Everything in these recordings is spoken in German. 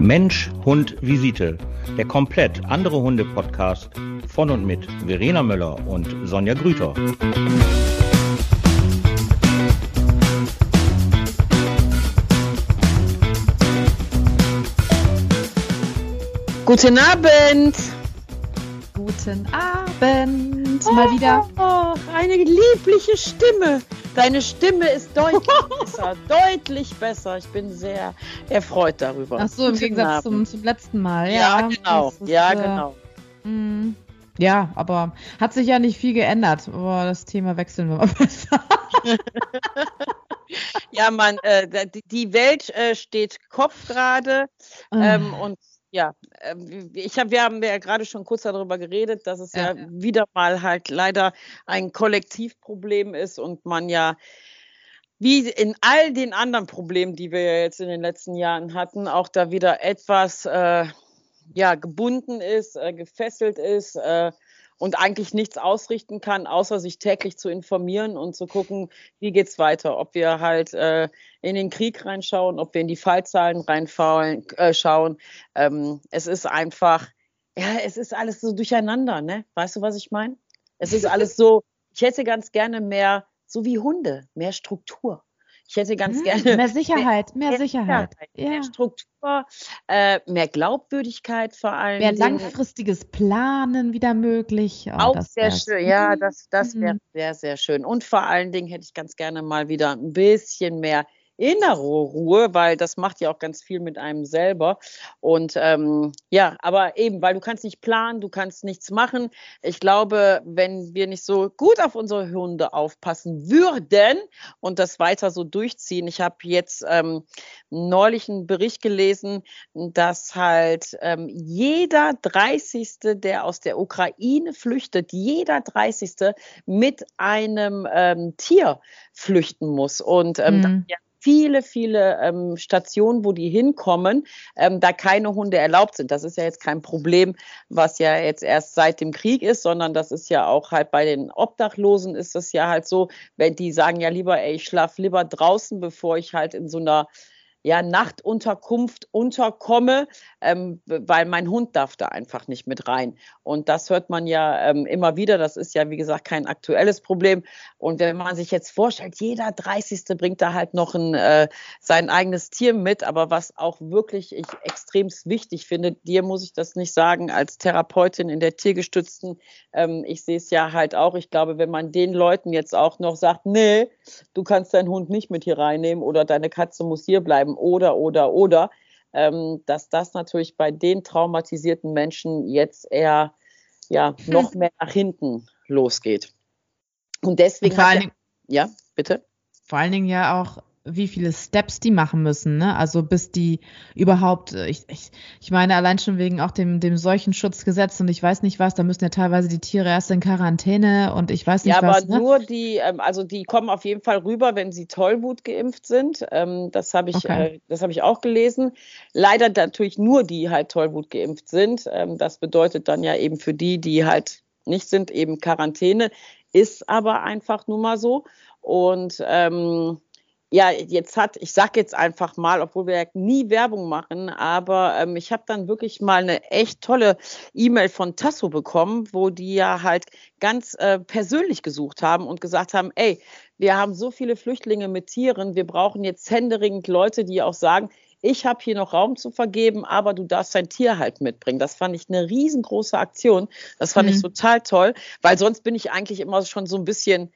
Mensch, Hund, Visite. Der komplett andere Hunde-Podcast von und mit Verena Möller und Sonja Grüter. Guten Abend. Guten Abend. Mal wieder. Oh, eine liebliche Stimme. Deine Stimme ist deutlich besser, deutlich besser. Ich bin sehr erfreut darüber. Ach so, im Guten Gegensatz zum, Abend. zum letzten Mal. Ja, Ja, genau. ist, ja, äh, genau. mm, Ja, aber hat sich ja nicht viel geändert. Aber das Thema wechseln wir mal besser. Ja, Mann, äh, die- Welt äh, steht Kopf gerade. Ähm, Ah. und ja, ähm, ich hab, wir haben ja gerade schon kurz darüber geredet, dass es ja, Ja, ja. wieder mal halt leider ein Kollektivproblem ist und man ja wie in all den anderen Problemen, die wir ja jetzt in den letzten Jahren hatten, auch da wieder etwas äh, ja, gebunden ist, äh, gefesselt ist äh, und eigentlich nichts ausrichten kann, außer sich täglich zu informieren und zu gucken, wie geht's weiter. Ob wir halt äh, in den Krieg reinschauen, ob wir in die Fallzahlen reinschauen. Äh, schauen. Ähm, es ist einfach, ja, es ist alles so durcheinander, ne? Weißt du, was ich meine? Es ist alles so, ich hätte ganz gerne mehr, so wie Hunde, mehr Struktur. Ich hätte ganz Hm, gerne Mehr Sicherheit, mehr Sicherheit. mehr Ja. Struktur, äh, mehr Glaubwürdigkeit vor allem. Mehr langfristiges Planen wieder möglich. Oh, Auch sehr wär's. schön, ja, das, das wäre Mhm. sehr, sehr schön. Und vor allen Dingen hätte ich ganz gerne mal wieder ein bisschen mehr innere Ruhe, weil das macht ja auch ganz viel mit einem selber. Und ähm, ja, aber eben, weil du kannst nicht planen, du kannst nichts machen. Ich glaube, wenn wir nicht so gut auf unsere Hunde aufpassen würden und das weiter so durchziehen. Ich habe jetzt ähm, neulich einen Bericht gelesen, dass halt ähm, jeder 30. der aus der Ukraine flüchtet, jeder 30. mit einem ähm, Tier flüchten muss. Und ähm, Mhm. ja viele, viele ähm, Stationen, wo die hinkommen, ähm, da keine Hunde erlaubt sind. Das ist ja jetzt kein Problem, was ja jetzt erst seit dem Krieg ist, sondern das ist ja auch halt bei den Obdachlosen ist es ja halt so, wenn die sagen ja lieber, ey, ich schlaf lieber draußen, bevor ich halt in so einer ja, Nachtunterkunft unterkomme, ähm, weil mein Hund darf da einfach nicht mit rein. Und das hört man ja ähm, immer wieder. Das ist ja, wie gesagt, kein aktuelles Problem. Und wenn man sich jetzt vorstellt, jeder 30. bringt da halt noch ein, äh, sein eigenes Tier mit. Aber was auch wirklich ich extremst wichtig finde, dir muss ich das nicht sagen, als Therapeutin in der tiergestützten, ähm, ich sehe es ja halt auch. Ich glaube, wenn man den Leuten jetzt auch noch sagt, nee, du kannst deinen Hund nicht mit hier reinnehmen oder deine Katze muss hier bleiben oder, oder, oder, ähm, dass das natürlich bei den traumatisierten Menschen jetzt eher ja, noch mehr nach hinten losgeht. Und deswegen Und vor allen der, ja, bitte. Vor allen Dingen ja auch, wie viele Steps die machen müssen, ne? Also bis die überhaupt, äh, ich, ich, ich meine allein schon wegen auch dem, dem Seuchenschutzgesetz und ich weiß nicht was, da müssen ja teilweise die Tiere erst in Quarantäne und ich weiß nicht Ja, aber was, ne? nur die, ähm, also die kommen auf jeden Fall rüber, wenn sie Tollwut geimpft sind. Ähm, das habe ich, Okay. äh, das habe ich auch gelesen. Leider natürlich nur die halt Tollwut geimpft sind. Ähm, das bedeutet dann ja eben für die, die halt nicht sind, eben Quarantäne. Ist aber einfach nur mal so. Und ähm, ja, jetzt hat, ich sag jetzt einfach mal, obwohl wir ja nie Werbung machen, aber ähm, ich habe dann wirklich mal eine echt tolle E-Mail von Tasso bekommen, wo die ja halt ganz äh, persönlich gesucht haben und gesagt haben, ey, wir haben so viele Flüchtlinge mit Tieren, wir brauchen jetzt händeringend Leute, die auch sagen, ich habe hier noch Raum zu vergeben, aber du darfst dein Tier halt mitbringen. Das fand ich eine riesengroße Aktion. Das fand ich Mhm. total toll, weil sonst bin ich eigentlich immer schon so ein bisschen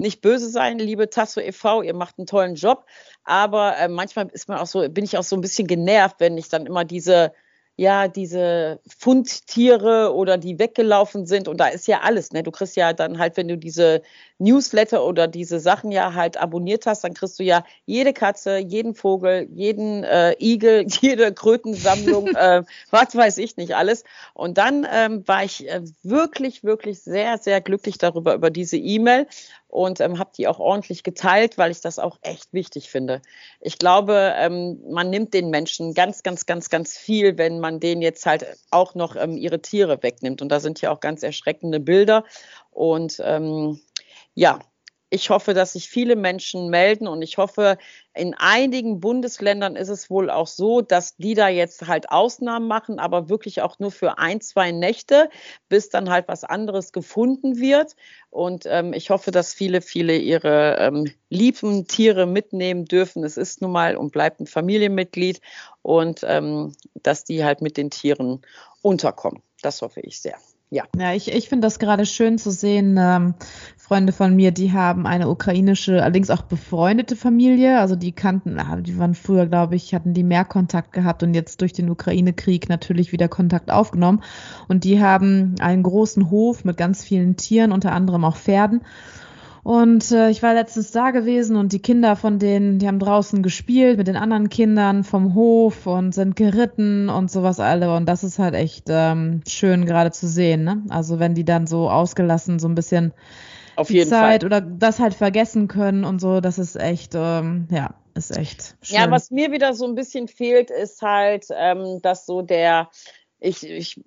nicht böse sein, liebe Tasso e.V., ihr macht einen tollen Job, aber äh, manchmal ist man auch so, bin ich auch so ein bisschen genervt, wenn ich dann immer diese, ja, diese Fundtiere oder die weggelaufen sind und da ist ja alles, ne? Du kriegst ja dann halt, wenn du diese Newsletter oder diese Sachen ja halt abonniert hast, dann kriegst du ja jede Katze, jeden Vogel, jeden äh, Igel, jede Krötensammlung, äh, was weiß ich nicht alles. Und dann ähm, war ich äh, wirklich, wirklich sehr, sehr glücklich darüber, über diese E-Mail und ähm, habe die auch ordentlich geteilt, weil ich das auch echt wichtig finde. Ich glaube, ähm, man nimmt den Menschen ganz, ganz, ganz, ganz viel, wenn man denen jetzt halt auch noch ähm, ihre Tiere wegnimmt. Und da sind ja auch ganz erschreckende Bilder. Und ähm, ja, ich hoffe, dass sich viele Menschen melden und ich hoffe, in einigen Bundesländern ist es wohl auch so, dass die da jetzt halt Ausnahmen machen, aber wirklich auch nur für ein, zwei Nächte, bis dann halt was anderes gefunden wird. Und ähm, ich hoffe, dass viele, viele ihre ähm, lieben Tiere mitnehmen dürfen. Es ist nun mal und bleibt ein Familienmitglied und ähm, dass die halt mit den Tieren unterkommen. Das hoffe ich sehr. Ja. Ja, ich, ich finde das gerade schön zu sehen. Ähm, Freunde von mir, die haben eine ukrainische, allerdings auch befreundete Familie. Also die kannten, ah, die waren früher, glaube ich, hatten die mehr Kontakt gehabt und jetzt durch den Ukraine-Krieg natürlich wieder Kontakt aufgenommen. Und die haben einen großen Hof mit ganz vielen Tieren, unter anderem auch Pferden. Und äh, ich war letztens da gewesen und die Kinder von denen, die haben draußen gespielt mit den anderen Kindern vom Hof und sind geritten und sowas alle. Und das ist halt echt ähm, schön gerade zu sehen. Ne? Also wenn die dann so ausgelassen so ein bisschen auf jeden Zeit Fall. oder das halt vergessen können und so, das ist echt, ähm, ja, ist echt schön. Ja, was mir wieder so ein bisschen fehlt, ist halt, ähm, dass so der ich, ich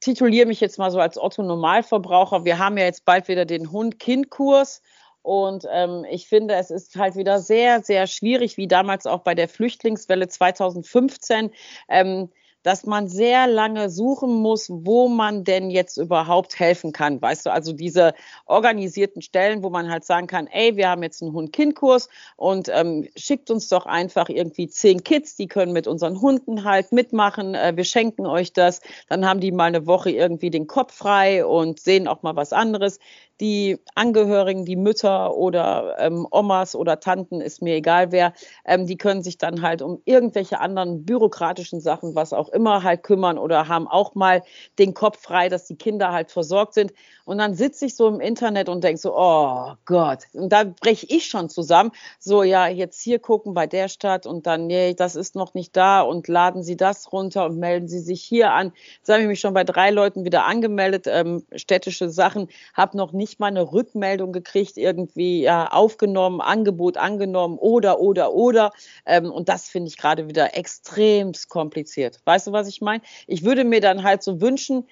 tituliere mich jetzt mal so als Otto Normalverbraucher. Wir haben ja jetzt bald wieder den Hund-Kind-Kurs. Und ähm, ich finde, es ist halt wieder sehr, sehr schwierig, wie damals auch bei der Flüchtlingswelle 2015. Ähm, dass man sehr lange suchen muss, wo man denn jetzt überhaupt helfen kann. Weißt du, also diese organisierten Stellen, wo man halt sagen kann, ey, wir haben jetzt einen Hund-Kind-Kurs und ähm, schickt uns doch einfach irgendwie zehn Kids, die können mit unseren Hunden halt mitmachen. Äh, wir schenken euch das. Dann haben die mal eine Woche irgendwie den Kopf frei und sehen auch mal was anderes die Angehörigen, die Mütter oder ähm, Omas oder Tanten, ist mir egal wer, ähm, die können sich dann halt um irgendwelche anderen bürokratischen Sachen, was auch immer, halt kümmern oder haben auch mal den Kopf frei, dass die Kinder halt versorgt sind. Und dann sitze ich so im Internet und denke so, oh Gott, und da breche ich schon zusammen. So, ja, jetzt hier gucken bei der Stadt und dann, nee, das ist noch nicht da und laden Sie das runter und melden Sie sich hier an. Jetzt habe ich mich schon bei drei Leuten wieder angemeldet, ähm, städtische Sachen, habe noch nicht nicht mal eine Rückmeldung gekriegt, irgendwie ja, aufgenommen, Angebot angenommen oder, oder, oder. Ähm, und das finde ich gerade wieder extrem kompliziert. Weißt du, was ich meine? Ich würde mir dann halt so wünschen,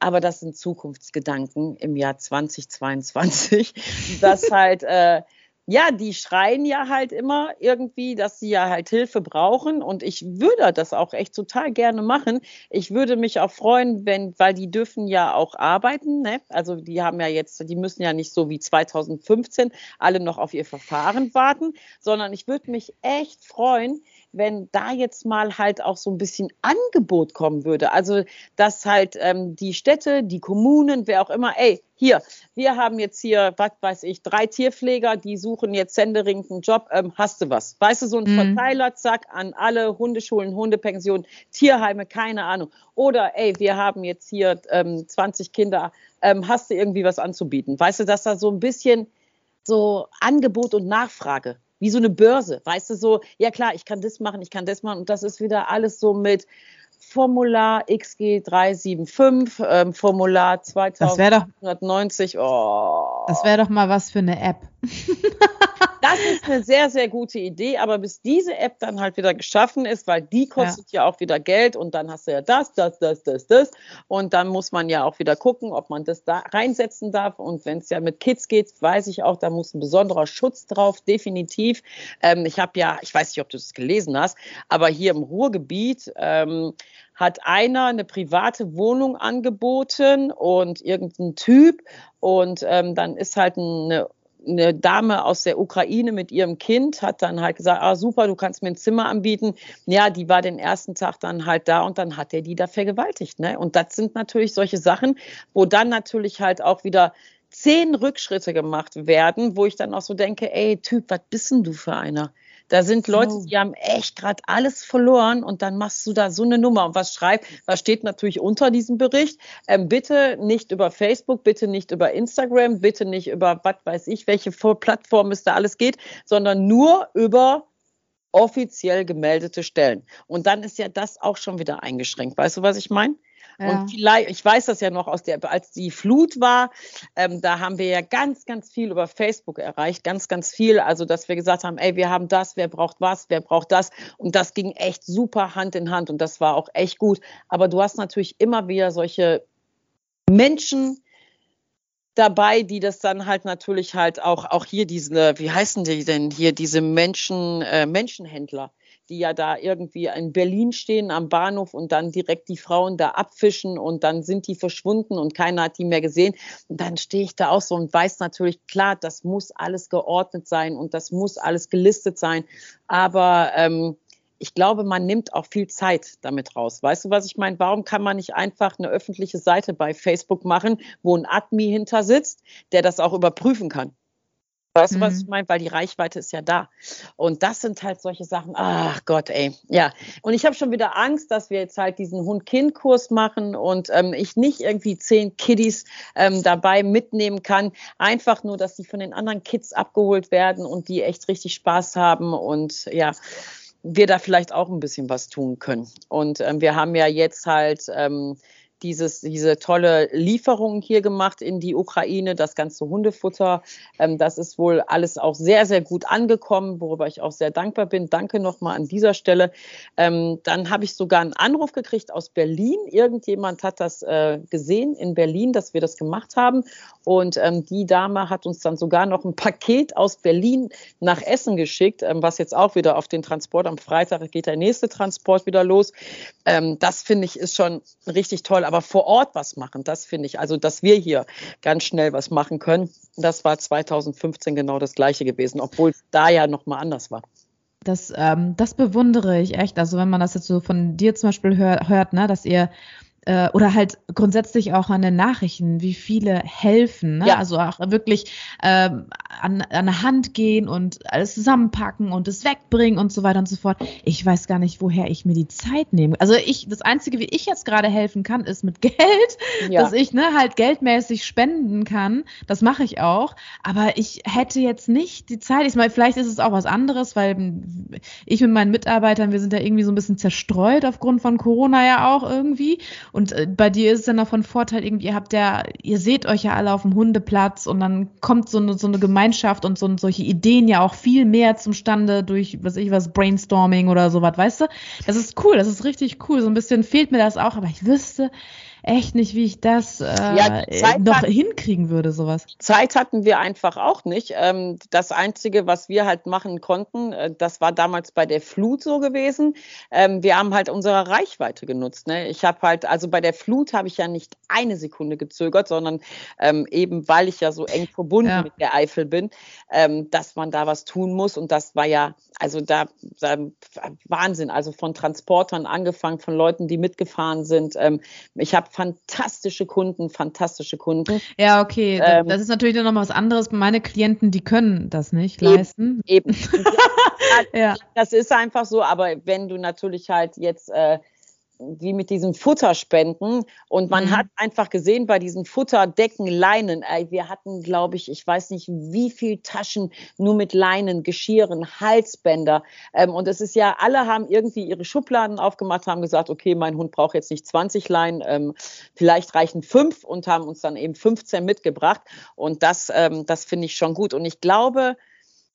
aber das sind Zukunftsgedanken im Jahr 2022, dass halt äh, ja, die schreien ja halt immer irgendwie, dass sie ja halt Hilfe brauchen. Und ich würde das auch echt total gerne machen. Ich würde mich auch freuen, wenn, weil die dürfen ja auch arbeiten. Ne? Also die haben ja jetzt, die müssen ja nicht so wie 2015 alle noch auf ihr Verfahren warten, sondern ich würde mich echt freuen, wenn da jetzt mal halt auch so ein bisschen Angebot kommen würde. Also, dass halt ähm, die Städte, die Kommunen, wer auch immer, ey, hier, wir haben jetzt hier, was weiß ich, drei Tierpfleger, die suchen jetzt händeringend einen Job, ähm, hast du was? Weißt du, so ein mhm. Verteiler, zack, an alle Hundeschulen, Hundepensionen, Tierheime, keine Ahnung. Oder, ey, wir haben jetzt hier ähm, 20 Kinder, ähm, hast du irgendwie was anzubieten? Weißt du, dass da so ein bisschen so Angebot und Nachfrage wie so eine Börse, weißt du, so, ja klar, ich kann das machen, ich kann das machen und das ist wieder alles so mit Formular XG375, ähm, Formular 2190. Oh. Das wäre doch mal was für eine App. Das ist eine sehr, sehr gute Idee, aber bis diese App dann halt wieder geschaffen ist, weil die kostet ja. ja. auch wieder Geld und dann hast du ja das, das, das, das, das und dann muss man ja auch wieder gucken, ob man das da reinsetzen darf und wenn es ja mit Kids geht, weiß ich auch, da muss ein besonderer Schutz drauf, definitiv. Ähm, ich habe ja, ich weiß nicht, ob du das gelesen hast, aber hier im Ruhrgebiet ähm, hat einer eine private Wohnung angeboten und irgendein Typ und ähm, dann ist halt eine eine Dame aus der Ukraine mit ihrem Kind hat dann halt gesagt, ah super, du kannst mir ein Zimmer anbieten. Ja, die war den ersten Tag dann halt da und dann hat er die da vergewaltigt. Ne? Und das sind natürlich solche Sachen, wo dann natürlich halt auch wieder zehn Rückschritte gemacht werden, wo ich dann auch so denke, ey Typ, was bist denn du für einer? Da sind Leute, die haben echt gerade alles verloren und dann machst du da so eine Nummer. Und was schreibt, was steht natürlich unter diesem Bericht? Ähm, bitte nicht über Facebook, bitte nicht über Instagram, bitte nicht über was weiß ich, welche Plattform es da alles geht, sondern nur über offiziell gemeldete Stellen. Und dann ist ja das auch schon wieder eingeschränkt. Weißt du, was ich meine? Ja. Und vielleicht, ich weiß das ja noch aus der, als die Flut war, ähm, da haben wir ja ganz, ganz viel über Facebook erreicht, ganz, ganz viel. Also, dass wir gesagt haben, ey, wir haben das, wer braucht was, wer braucht das. Und das ging echt super Hand in Hand und das war auch echt gut. Aber du hast natürlich immer wieder solche Menschen, dabei, die das dann halt natürlich halt auch, auch hier diese, wie heißen die denn hier, diese Menschen, äh, Menschenhändler, die ja da irgendwie in Berlin stehen am Bahnhof und dann direkt die Frauen da abfischen und dann sind die verschwunden und keiner hat die mehr gesehen. Und dann stehe ich da auch so und weiß natürlich, klar, das muss alles geordnet sein und das muss alles gelistet sein. Aber ähm, ich glaube, man nimmt auch viel Zeit damit raus. Weißt du, was ich meine? Warum kann man nicht einfach eine öffentliche Seite bei Facebook machen, wo ein Admi hinter sitzt, der das auch überprüfen kann? Weißt du, was mhm. ich meine? Weil die Reichweite ist ja da. Und das sind halt solche Sachen. Ach Gott, ey. Ja. Und ich habe schon wieder Angst, dass wir jetzt halt diesen Hund-Kind-Kurs machen und ähm, ich nicht irgendwie zehn Kiddies ähm, dabei mitnehmen kann. Einfach nur, dass die von den anderen Kids abgeholt werden und die echt richtig Spaß haben. Und ja, wir da vielleicht auch ein bisschen was tun können. Und ähm, wir haben ja jetzt halt ähm, dieses, diese tolle Lieferung hier gemacht in die Ukraine, das ganze Hundefutter. Ähm, das ist wohl alles auch sehr, sehr gut angekommen, worüber ich auch sehr dankbar bin. Danke nochmal an dieser Stelle. Ähm, dann habe ich sogar einen Anruf gekriegt aus Berlin. Irgendjemand hat das äh, gesehen in Berlin, dass wir das gemacht haben. Und ähm, die Dame hat uns dann sogar noch ein Paket aus Berlin nach Essen geschickt, ähm, was jetzt auch wieder auf den Transport am Freitag geht der nächste Transport wieder los. Ähm, das finde ich ist schon richtig toll aber vor Ort was machen, das finde ich. Also, dass wir hier ganz schnell was machen können, das war 2015 genau das Gleiche gewesen, obwohl da ja nochmal anders war. Das, ähm, das bewundere ich echt. Also, wenn man das jetzt so von dir zum Beispiel hör, hört, ne, dass ihr äh, oder halt grundsätzlich auch an den Nachrichten, wie viele helfen. Ne? Ja. Also auch wirklich ähm, an, an der Hand gehen und alles zusammenpacken und es wegbringen und so weiter und so fort. Ich weiß gar nicht, woher ich mir die Zeit nehme. Also ich, das Einzige, wie ich jetzt gerade helfen kann, ist mit Geld, ja. dass ich ne, halt geldmäßig spenden kann. Das mache ich auch. Aber ich hätte jetzt nicht die Zeit. Ich meine, vielleicht ist es auch was anderes, weil ich mit meinen Mitarbeitern, wir sind ja irgendwie so ein bisschen zerstreut aufgrund von Corona ja auch irgendwie. Und äh, bei dir ist es dann auch von Vorteil, irgendwie, ihr habt ja, ihr seht euch ja alle auf dem Hundeplatz und dann kommt so eine, so eine Gemeinschaft und so, solche Ideen ja auch viel mehr zum Stande durch, was ich was, Brainstorming oder sowas, weißt du? Das ist cool, das ist richtig cool. So ein bisschen fehlt mir das auch, aber ich wüsste, echt nicht, wie ich das äh, ja, noch hat, hinkriegen würde, sowas. Zeit hatten wir einfach auch nicht. Ähm, das Einzige, was wir halt machen konnten, äh, das war damals bei der Flut so gewesen. Ähm, wir haben halt unsere Reichweite genutzt. Ne? Ich habe halt, also bei der Flut habe ich ja nicht eine Sekunde gezögert, sondern ähm, eben, weil ich ja so eng verbunden ja. mit der Eifel bin, ähm, dass man da was tun muss. Und das war ja, also da, da Wahnsinn. Also von Transportern angefangen, von Leuten, die mitgefahren sind. Ähm, ich habe fantastische Kunden, fantastische Kunden. Ja, okay. Ähm, das ist natürlich dann nochmal was anderes. Meine Klienten, die können das nicht eben, leisten. Eben. ja. Das ist einfach so, aber wenn du natürlich halt jetzt äh, wie mit diesen Futterspenden. Und man mhm. hat einfach gesehen bei diesen Futterdecken, Leinen, ey, wir hatten, glaube ich, ich weiß nicht, wie viel Taschen nur mit Leinen, Geschirren, Halsbänder. Ähm, und es ist ja, alle haben irgendwie ihre Schubladen aufgemacht, haben gesagt, okay, mein Hund braucht jetzt nicht 20 Leinen, ähm, vielleicht reichen fünf und haben uns dann eben 15 mitgebracht. Und das, ähm, das finde ich schon gut. Und ich glaube,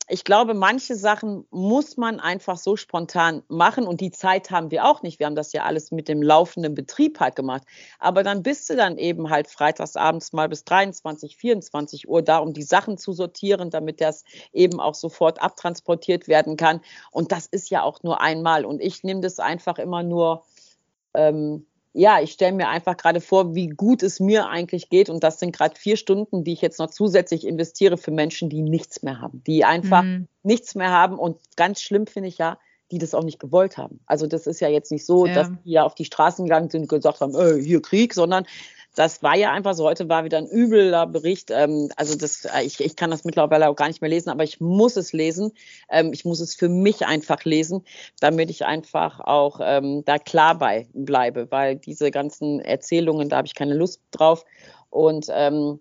ich glaube, manche Sachen muss man einfach so spontan machen und die Zeit haben wir auch nicht. Wir haben das ja alles mit dem laufenden Betrieb halt gemacht. Aber dann bist du dann eben halt freitagsabends mal bis 23, 24 Uhr da, um die Sachen zu sortieren, damit das eben auch sofort abtransportiert werden kann. Und das ist ja auch nur einmal. Und ich nehme das einfach immer nur ähm, ja, ich stelle mir einfach gerade vor, wie gut es mir eigentlich geht. Und das sind gerade vier Stunden, die ich jetzt noch zusätzlich investiere für Menschen, die nichts mehr haben, die einfach mhm. nichts mehr haben. Und ganz schlimm finde ich ja, die das auch nicht gewollt haben. Also das ist ja jetzt nicht so, ja. dass die ja auf die Straßen gegangen sind und gesagt haben, äh, hier Krieg, sondern das war ja einfach so. Heute war wieder ein übler Bericht. Ähm, also das, äh, ich, ich kann das mittlerweile auch gar nicht mehr lesen, aber ich muss es lesen. Ähm, ich muss es für mich einfach lesen, damit ich einfach auch ähm, da klar bei bleibe, weil diese ganzen Erzählungen, da habe ich keine Lust drauf. Und ähm,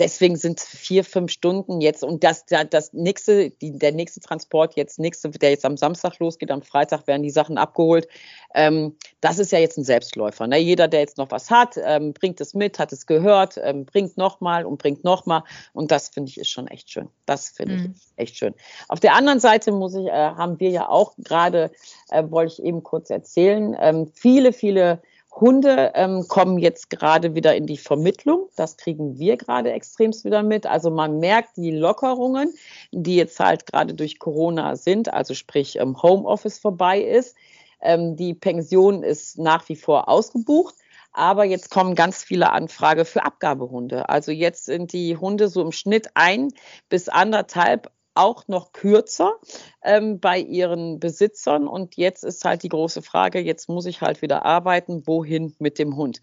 deswegen sind vier, fünf Stunden jetzt und das, das nächste, die, der nächste Transport jetzt, nächste, der jetzt am Samstag losgeht, am Freitag werden die Sachen abgeholt. Ähm, das ist ja jetzt ein Selbstläufer. Ne? Jeder, der jetzt noch was hat, ähm, bringt es mit, hat es gehört, ähm, bringt nochmal und bringt nochmal. Und das finde ich ist schon echt schön. Das finde mhm. ich echt schön. Auf der anderen Seite muss ich, äh, haben wir ja auch gerade, äh, wollte ich eben kurz erzählen, ähm, viele, viele Hunde ähm, kommen jetzt gerade wieder in die Vermittlung. Das kriegen wir gerade extremst wieder mit. Also man merkt die Lockerungen, die jetzt halt gerade durch Corona sind, also sprich ähm, Homeoffice vorbei ist. Ähm, die Pension ist nach wie vor ausgebucht. Aber jetzt kommen ganz viele Anfragen für Abgabehunde. Also jetzt sind die Hunde so im Schnitt ein bis anderthalb auch noch kürzer ähm, bei ihren Besitzern. Und jetzt ist halt die große Frage, jetzt muss ich halt wieder arbeiten, wohin mit dem Hund.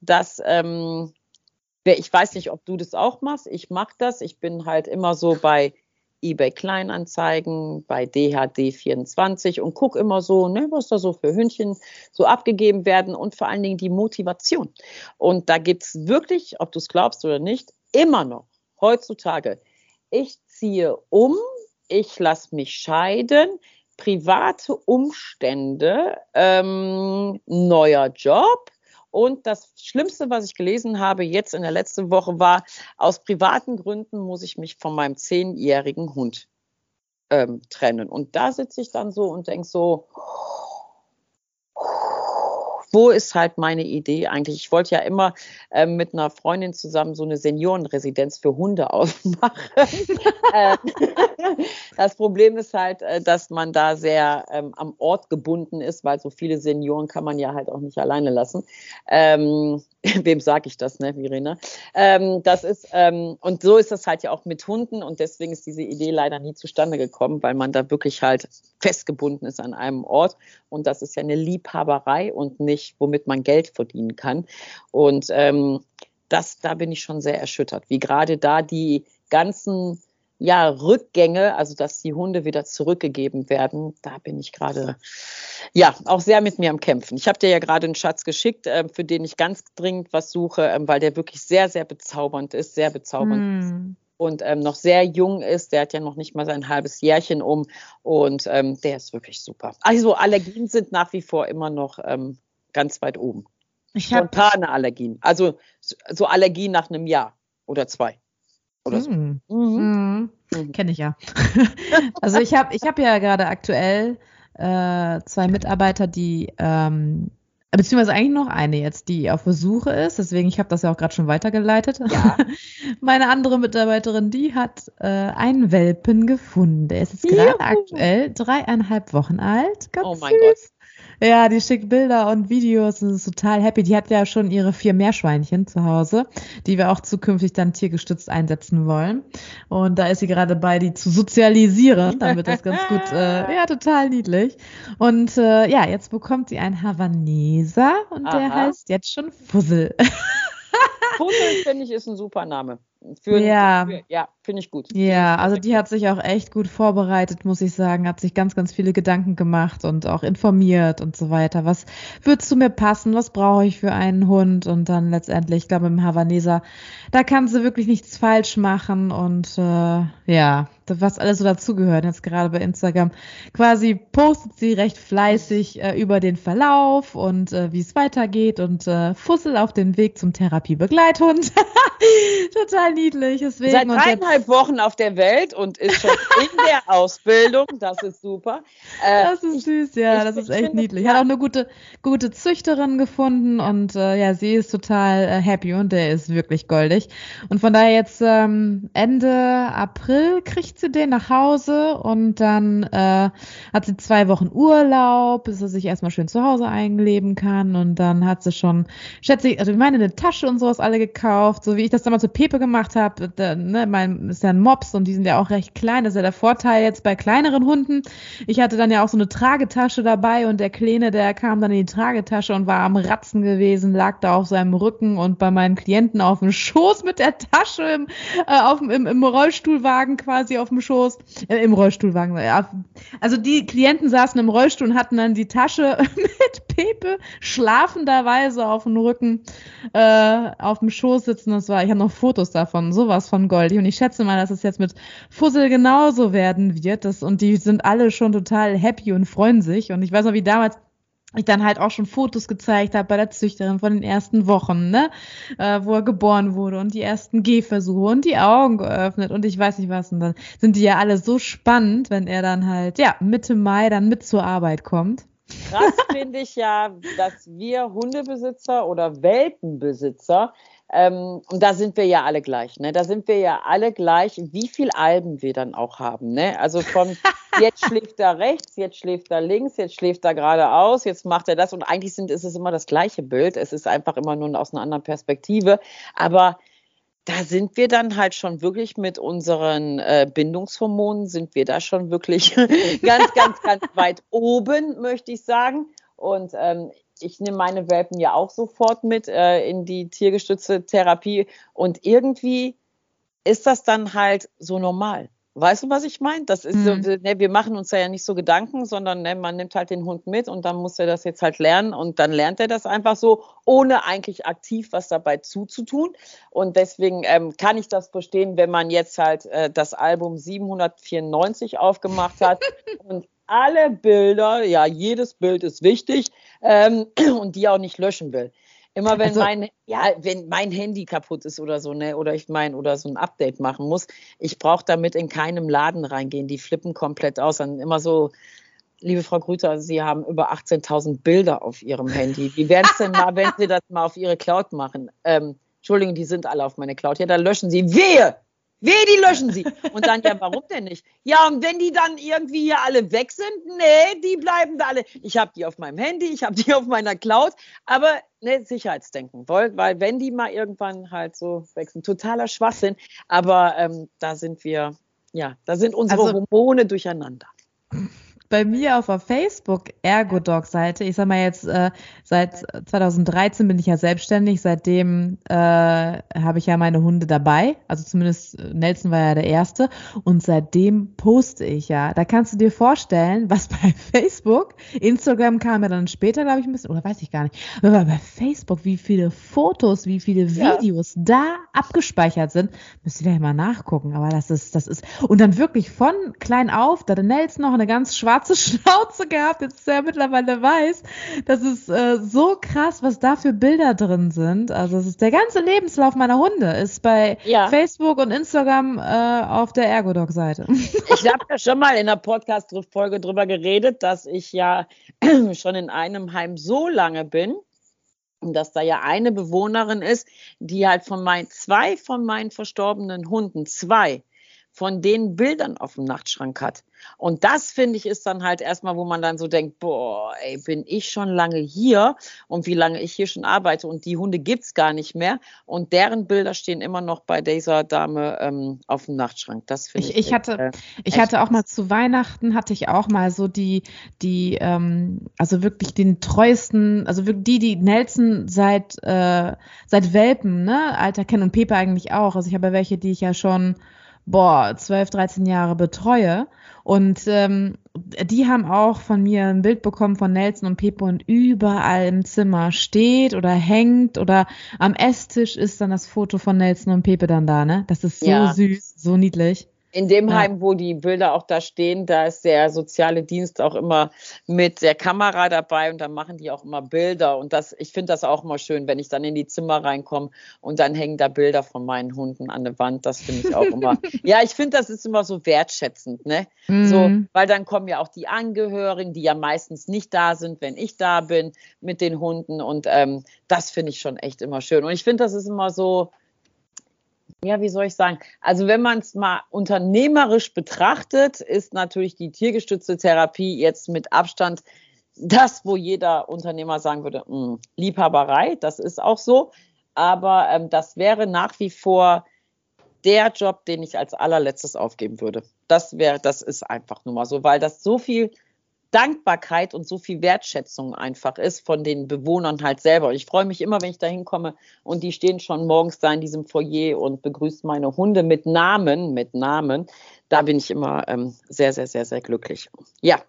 Das, ähm, ich weiß nicht, ob du das auch machst. Ich mache das. Ich bin halt immer so bei eBay Kleinanzeigen, bei DHD24 und gucke immer so, ne, was da so für Hündchen so abgegeben werden und vor allen Dingen die Motivation. Und da gibt es wirklich, ob du es glaubst oder nicht, immer noch heutzutage, ich ziehe um, ich lasse mich scheiden, private Umstände, ähm, neuer Job, und das Schlimmste, was ich gelesen habe jetzt in der letzten Woche, war, aus privaten Gründen muss ich mich von meinem zehnjährigen Hund ähm, trennen. Und da sitze ich dann so und denke so, wo ist halt meine Idee eigentlich? Ich wollte ja immer äh, mit einer Freundin zusammen so eine Seniorenresidenz für Hunde aufmachen. Ähm, das Problem ist halt, äh, dass man da sehr ähm, am Ort gebunden ist, weil so viele Senioren kann man ja halt auch nicht alleine lassen. Ähm, wem sage ich das, ne, Verena? Ähm, das ist, ähm, und so ist das halt ja auch mit Hunden und deswegen ist diese Idee leider nie zustande gekommen, weil man da wirklich halt festgebunden ist an einem Ort und das ist ja eine Liebhaberei und nicht, womit man Geld verdienen kann. Und ähm, das, da bin ich schon sehr erschüttert, wie gerade da die ganzen ja, Rückgänge, also dass die Hunde wieder zurückgegeben werden, da bin ich gerade ja auch sehr mit mir am Kämpfen. Ich habe dir ja gerade einen Schatz geschickt, äh, für den ich ganz dringend was suche, ähm, weil der wirklich sehr, sehr bezaubernd ist, sehr bezaubernd mm. ist und ähm, noch sehr jung ist. Der hat ja noch nicht mal sein halbes Jährchen um und ähm, der ist wirklich super. Also Allergien sind nach wie vor immer noch ähm, ganz weit oben. Ich Spontane Allergien, also so Allergien nach einem Jahr oder zwei. Oder so. Mhm. Mhm. Mhm. Kenne ich ja. also ich habe ich hab ja gerade aktuell äh, zwei Mitarbeiter, die ähm, beziehungsweise eigentlich noch eine jetzt, die auf Versuche ist. Deswegen, ich habe das ja auch gerade schon weitergeleitet. Ja. Meine andere Mitarbeiterin, die hat äh, einen Welpen gefunden. Der ist jetzt gerade aktuell dreieinhalb Wochen alt. Ganz oh mein süß. Gott. Ja, die schickt Bilder und Videos und ist total happy. Die hat ja schon ihre vier Meerschweinchen zu Hause, die wir auch zukünftig dann tiergestützt einsetzen wollen. Und da ist sie gerade bei, die zu sozialisieren. Dann wird das ganz gut, äh, ja, total niedlich. Und äh, ja, jetzt bekommt sie einen Havaneser und Aha. der heißt jetzt schon Fussel. Fussel, finde ich, ist ein super Name. Für, ja, für, ja finde ich gut. Ja, also die hat sich auch echt gut vorbereitet, muss ich sagen, hat sich ganz, ganz viele Gedanken gemacht und auch informiert und so weiter. Was wird zu mir passen? Was brauche ich für einen Hund? Und dann letztendlich, ich glaube, im Havaneser, da kann sie wirklich nichts falsch machen und äh, ja, was alles so dazugehört. Jetzt gerade bei Instagram quasi postet sie recht fleißig äh, über den Verlauf und äh, wie es weitergeht und äh, Fussel auf den Weg zum Therapiebegleithund. Total niedlich. Deswegen. Seit dreieinhalb Wochen auf der Welt und ist schon in der Ausbildung. Das ist super. Äh, das ist süß, ja, das ist echt niedlich. Hat auch eine gute, gute Züchterin gefunden und äh, ja, sie ist total äh, happy und der ist wirklich goldig. Und von daher jetzt ähm, Ende April kriegt sie den nach Hause und dann äh, hat sie zwei Wochen Urlaub, bis sie sich erstmal schön zu Hause einleben kann und dann hat sie schon, schätze ich, also ich meine, eine Tasche und sowas alle gekauft, so wie ich das damals zu Pepe gemacht habe. Ne, mein ist ja ein Mops und die sind ja auch recht klein. Das ist ja der Vorteil jetzt bei kleineren Hunden. Ich hatte dann ja auch so eine Tragetasche dabei und der Kleine, der kam dann in die Tragetasche und war am Ratzen gewesen, lag da auf seinem Rücken und bei meinen Klienten auf dem Schoß mit der Tasche im, äh, auf, im, im Rollstuhlwagen quasi auf dem Schoß. Äh, Im Rollstuhlwagen, ja. Also die Klienten saßen im Rollstuhl und hatten dann die Tasche mit Pepe schlafenderweise auf dem Rücken äh, auf dem Schoß sitzen. Das war, ich habe noch Fotos davon, sowas von goldig. Und ich schätze mal, dass es jetzt mit Fussel genauso werden wird. Das, und die sind alle schon total happy und freuen sich. Und ich weiß noch, wie damals ich dann halt auch schon Fotos gezeigt habe bei der Züchterin von den ersten Wochen, ne, äh, wo er geboren wurde und die ersten Gehversuche und die Augen geöffnet und ich weiß nicht was. Und dann sind die ja alle so spannend, wenn er dann halt, ja, Mitte Mai dann mit zur Arbeit kommt. Krass finde ich ja, dass wir Hundebesitzer oder Welpenbesitzer, ähm, und da sind wir ja alle gleich, ne? Da sind wir ja alle gleich, wie viel Alben wir dann auch haben, ne? Also von jetzt schläft er rechts, jetzt schläft er links, jetzt schläft er geradeaus, jetzt macht er das und eigentlich sind, ist es immer das gleiche Bild. Es ist einfach immer nur aus einer anderen Perspektive. Aber da sind wir dann halt schon wirklich mit unseren äh, Bindungshormonen, sind wir da schon wirklich ganz, ganz, ganz weit oben, möchte ich sagen. Und ähm, ich nehme meine Welpen ja auch sofort mit äh, in die tiergestützte Therapie. Und irgendwie ist das dann halt so normal. Weißt du, was ich meine? Das ist mhm. so, ne, wir machen uns da ja nicht so Gedanken, sondern ne, man nimmt halt den Hund mit und dann muss er das jetzt halt lernen und dann lernt er das einfach so, ohne eigentlich aktiv was dabei zuzutun. Und deswegen ähm, kann ich das verstehen, wenn man jetzt halt äh, das Album 794 aufgemacht hat und alle Bilder, ja, jedes Bild ist wichtig ähm, und die auch nicht löschen will. Immer wenn also, mein, ja, wenn mein Handy kaputt ist oder so, ne, oder ich mein, oder so ein Update machen muss, ich brauche damit in keinem Laden reingehen. Die flippen komplett aus. Dann immer so, liebe Frau Grüter, Sie haben über 18.000 Bilder auf Ihrem Handy. Wie wären es denn mal, wenn Sie das mal auf Ihre Cloud machen? Ähm, Entschuldigung, die sind alle auf meine Cloud. Ja, dann löschen Sie. Wehe! Weh, die löschen sie. Und dann, ja, warum denn nicht? Ja, und wenn die dann irgendwie hier alle weg sind, nee, die bleiben da alle. Ich habe die auf meinem Handy, ich habe die auf meiner Cloud, aber ne, Sicherheitsdenken, weil, weil wenn die mal irgendwann halt so wechseln, totaler Schwachsinn, aber ähm, da sind wir, ja, da sind unsere also, Hormone durcheinander bei mir auf der Facebook-Ergodog-Seite, ich sag mal jetzt, äh, seit 2013 bin ich ja selbstständig, seitdem äh, habe ich ja meine Hunde dabei, also zumindest äh, Nelson war ja der Erste. Und seitdem poste ich ja. Da kannst du dir vorstellen, was bei Facebook, Instagram kam ja dann später, glaube ich, ein bisschen, oder weiß ich gar nicht, aber bei Facebook, wie viele Fotos, wie viele Videos ja. da abgespeichert sind, müsst ihr gleich mal nachgucken, aber das ist, das ist, und dann wirklich von klein auf, da der Nelson noch eine ganz schwarze schwarze Schnauze gehabt, jetzt ist er mittlerweile weiß. Das ist äh, so krass, was da für Bilder drin sind. Also es ist der ganze Lebenslauf meiner Hunde ist bei ja. Facebook und Instagram äh, auf der Ergodog-Seite. Ich habe ja schon mal in der Podcast-Folge drüber geredet, dass ich ja schon in einem Heim so lange bin, dass da ja eine Bewohnerin ist, die halt von meinen zwei von meinen verstorbenen Hunden zwei von den Bildern auf dem Nachtschrank hat. Und das finde ich ist dann halt erstmal, wo man dann so denkt, boah, ey, bin ich schon lange hier und wie lange ich hier schon arbeite und die Hunde gibt es gar nicht mehr und deren Bilder stehen immer noch bei dieser Dame ähm, auf dem Nachtschrank. Das finde ich. Ich, ich hatte, äh, ich hatte auch mal zu Weihnachten hatte ich auch mal so die, die, ähm, also wirklich den treuesten, also wirklich die, die Nelson seit äh, seit Welpen, ne, Alter kennen und Pepe eigentlich auch. Also ich habe welche, die ich ja schon boah, 12, 13 Jahre betreue. Und ähm, die haben auch von mir ein Bild bekommen von Nelson und Pepe und überall im Zimmer steht oder hängt oder am Esstisch ist dann das Foto von Nelson und Pepe dann da, ne? Das ist so ja. süß, so niedlich. In dem ja. Heim, wo die Bilder auch da stehen, da ist der soziale Dienst auch immer mit der Kamera dabei und da machen die auch immer Bilder. Und das, ich finde das auch immer schön, wenn ich dann in die Zimmer reinkomme und dann hängen da Bilder von meinen Hunden an der Wand. Das finde ich auch immer. ja, ich finde, das ist immer so wertschätzend, ne? Mhm. So, weil dann kommen ja auch die Angehörigen, die ja meistens nicht da sind, wenn ich da bin mit den Hunden. Und ähm, das finde ich schon echt immer schön. Und ich finde, das ist immer so, ja, wie soll ich sagen? Also wenn man es mal unternehmerisch betrachtet, ist natürlich die tiergestützte Therapie jetzt mit Abstand das, wo jeder Unternehmer sagen würde, mh, hm, Liebhaberei, das ist auch so. Aber ähm, das wäre nach wie vor der Job, den ich als allerletztes aufgeben würde. Das wäre, das ist einfach nur mal so, weil das so viel Dankbarkeit und so viel Wertschätzung einfach ist von den Bewohnern halt selber. Und ich freue mich immer, wenn ich da hinkomme und die stehen schon morgens da in diesem Foyer und begrüßen meine Hunde mit Namen, mit Namen. Da bin ich immer ähm, sehr, sehr, sehr, sehr glücklich. Ja.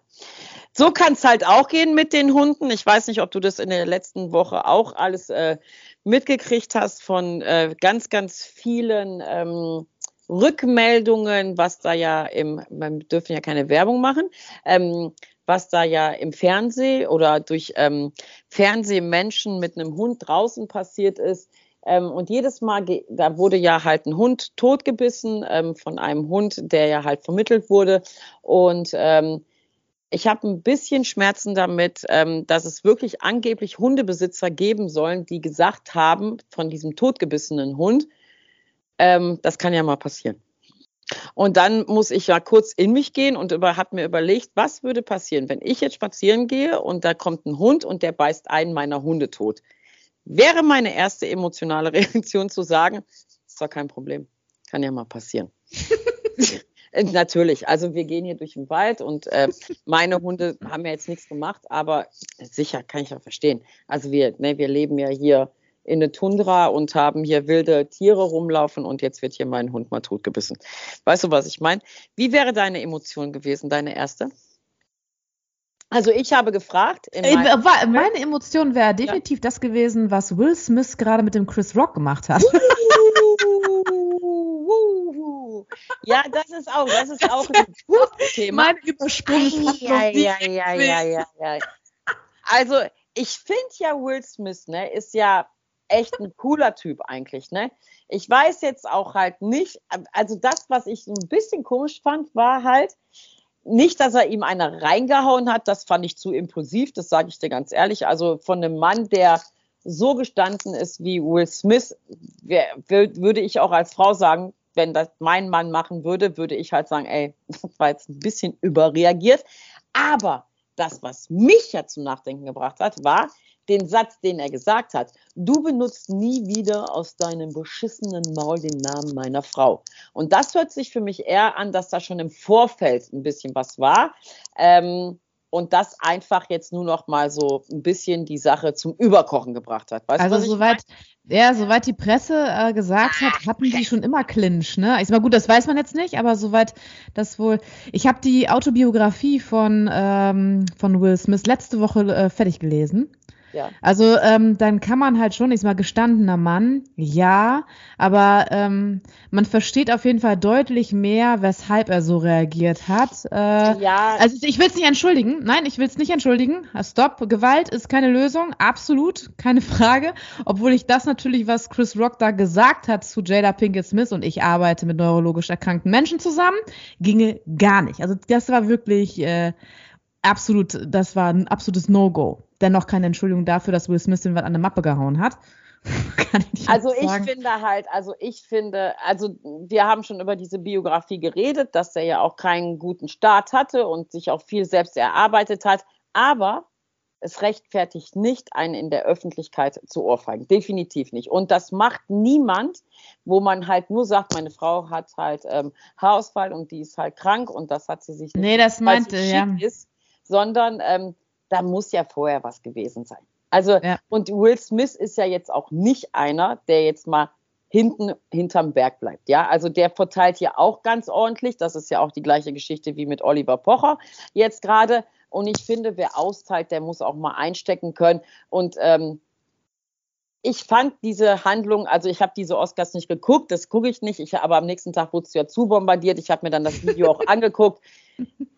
So kann es halt auch gehen mit den Hunden. Ich weiß nicht, ob du das in der letzten Woche auch alles äh, mitgekriegt hast von äh, ganz, ganz vielen ähm, Rückmeldungen, was da ja im, wir dürfen ja keine Werbung machen, ähm, was da ja im Fernsehen oder durch ähm, Fernsehmenschen mit einem Hund draußen passiert ist. Ähm, und jedes Mal, da wurde ja halt ein Hund totgebissen ähm, von einem Hund, der ja halt vermittelt wurde. Und ähm, ich habe ein bisschen Schmerzen damit, ähm, dass es wirklich angeblich Hundebesitzer geben sollen, die gesagt haben von diesem totgebissenen Hund, ähm, das kann ja mal passieren. Und dann muss ich ja kurz in mich gehen und über, habe mir überlegt, was würde passieren, wenn ich jetzt spazieren gehe und da kommt ein Hund und der beißt einen meiner Hunde tot. Wäre meine erste emotionale Reaktion zu sagen, ist doch kein Problem, kann ja mal passieren. Äh, natürlich, also wir gehen hier durch den Wald und äh, meine Hunde haben ja jetzt nichts gemacht, aber sicher kann ich ja verstehen. Also wir, ne, wir leben ja hier in der Tundra und haben hier wilde Tiere rumlaufen und jetzt wird hier mein Hund mal totgebissen. Weißt du, was ich meine? Wie wäre deine Emotion gewesen, deine erste? Also ich habe gefragt. Äh, meine Emotion wäre definitiv ja. das gewesen, was Will Smith gerade mit dem Chris Rock gemacht hat. ja, das ist auch, das ist auch ein gutes Thema. Mein Übersprung. Ja, ja, ja, ja, ja, ja. Also ich finde ja Will Smith, ne, ist ja echt ein cooler Typ eigentlich, ne? Ich weiß jetzt auch halt nicht, also das, was ich ein bisschen komisch fand, war halt, nicht, dass er ihm eine reingehauen hat, das fand ich zu impulsiv, das sage ich dir ganz ehrlich. Also von einem Mann, der so gestanden ist wie Will Smith, wär, würde ich auch als Frau sagen, wenn das mein Mann machen würde, würde ich halt sagen, ey, das war jetzt ein bisschen überreagiert. Aber das, was mich ja zum Nachdenken gebracht hat, war, den Satz, den er gesagt hat. Du benutzt nie wieder aus deinem beschissenen Maul den Namen meiner Frau. Und das hört sich für mich eher an, dass da schon im Vorfeld ein bisschen was war. Ähm, und das einfach jetzt nur noch mal so ein bisschen die Sache zum Überkochen gebracht hat. Weißt also soweit, ja, soweit die Presse äh, gesagt hat, hatten die schon immer Clinch, ne? Ich sag mal gut, das weiß man jetzt nicht, aber soweit das wohl. Ich habe die Autobiografie von ähm, von Will Smith letzte Woche äh, fertig gelesen. Ja. Also ähm, dann kann man halt schon, ich sag mal, gestandener Mann, ja, aber ähm, man versteht auf jeden Fall deutlich mehr, weshalb er so reagiert hat. Äh, ja. Also ich will es nicht entschuldigen. Nein, ich will es nicht entschuldigen. Stopp, Gewalt ist keine Lösung, absolut, keine Frage. Obwohl ich das natürlich, was Chris Rock da gesagt hat zu Jada Pinkett Smith und ich arbeite mit neurologisch erkrankten Menschen zusammen, ginge gar nicht. Also das war wirklich äh, absolut, das war ein absolutes No-Go dennoch keine Entschuldigung dafür, dass Will Smith den was an der Mappe gehauen hat. ich also ich sagen. finde halt, also ich finde, also wir haben schon über diese Biografie geredet, dass er ja auch keinen guten Start hatte und sich auch viel selbst erarbeitet hat, aber es rechtfertigt nicht, einen in der Öffentlichkeit zu ohrfeigen. Definitiv nicht. Und das macht niemand, wo man halt nur sagt, meine Frau hat halt ähm, Haarausfall und die ist halt krank und das hat sie sich nicht. Nee, das meinte, ja. Ist, sondern ähm, da muss ja vorher was gewesen sein. Also, ja. und Will Smith ist ja jetzt auch nicht einer, der jetzt mal hinten hinterm Berg bleibt. Ja, also der verteilt ja auch ganz ordentlich. Das ist ja auch die gleiche Geschichte wie mit Oliver Pocher jetzt gerade. Und ich finde, wer austeilt, der muss auch mal einstecken können. Und ähm, ich fand diese Handlung, also ich habe diese Oscars nicht geguckt, das gucke ich nicht, ich, aber am nächsten Tag wurde es ja zu bombardiert. Ich habe mir dann das Video auch angeguckt.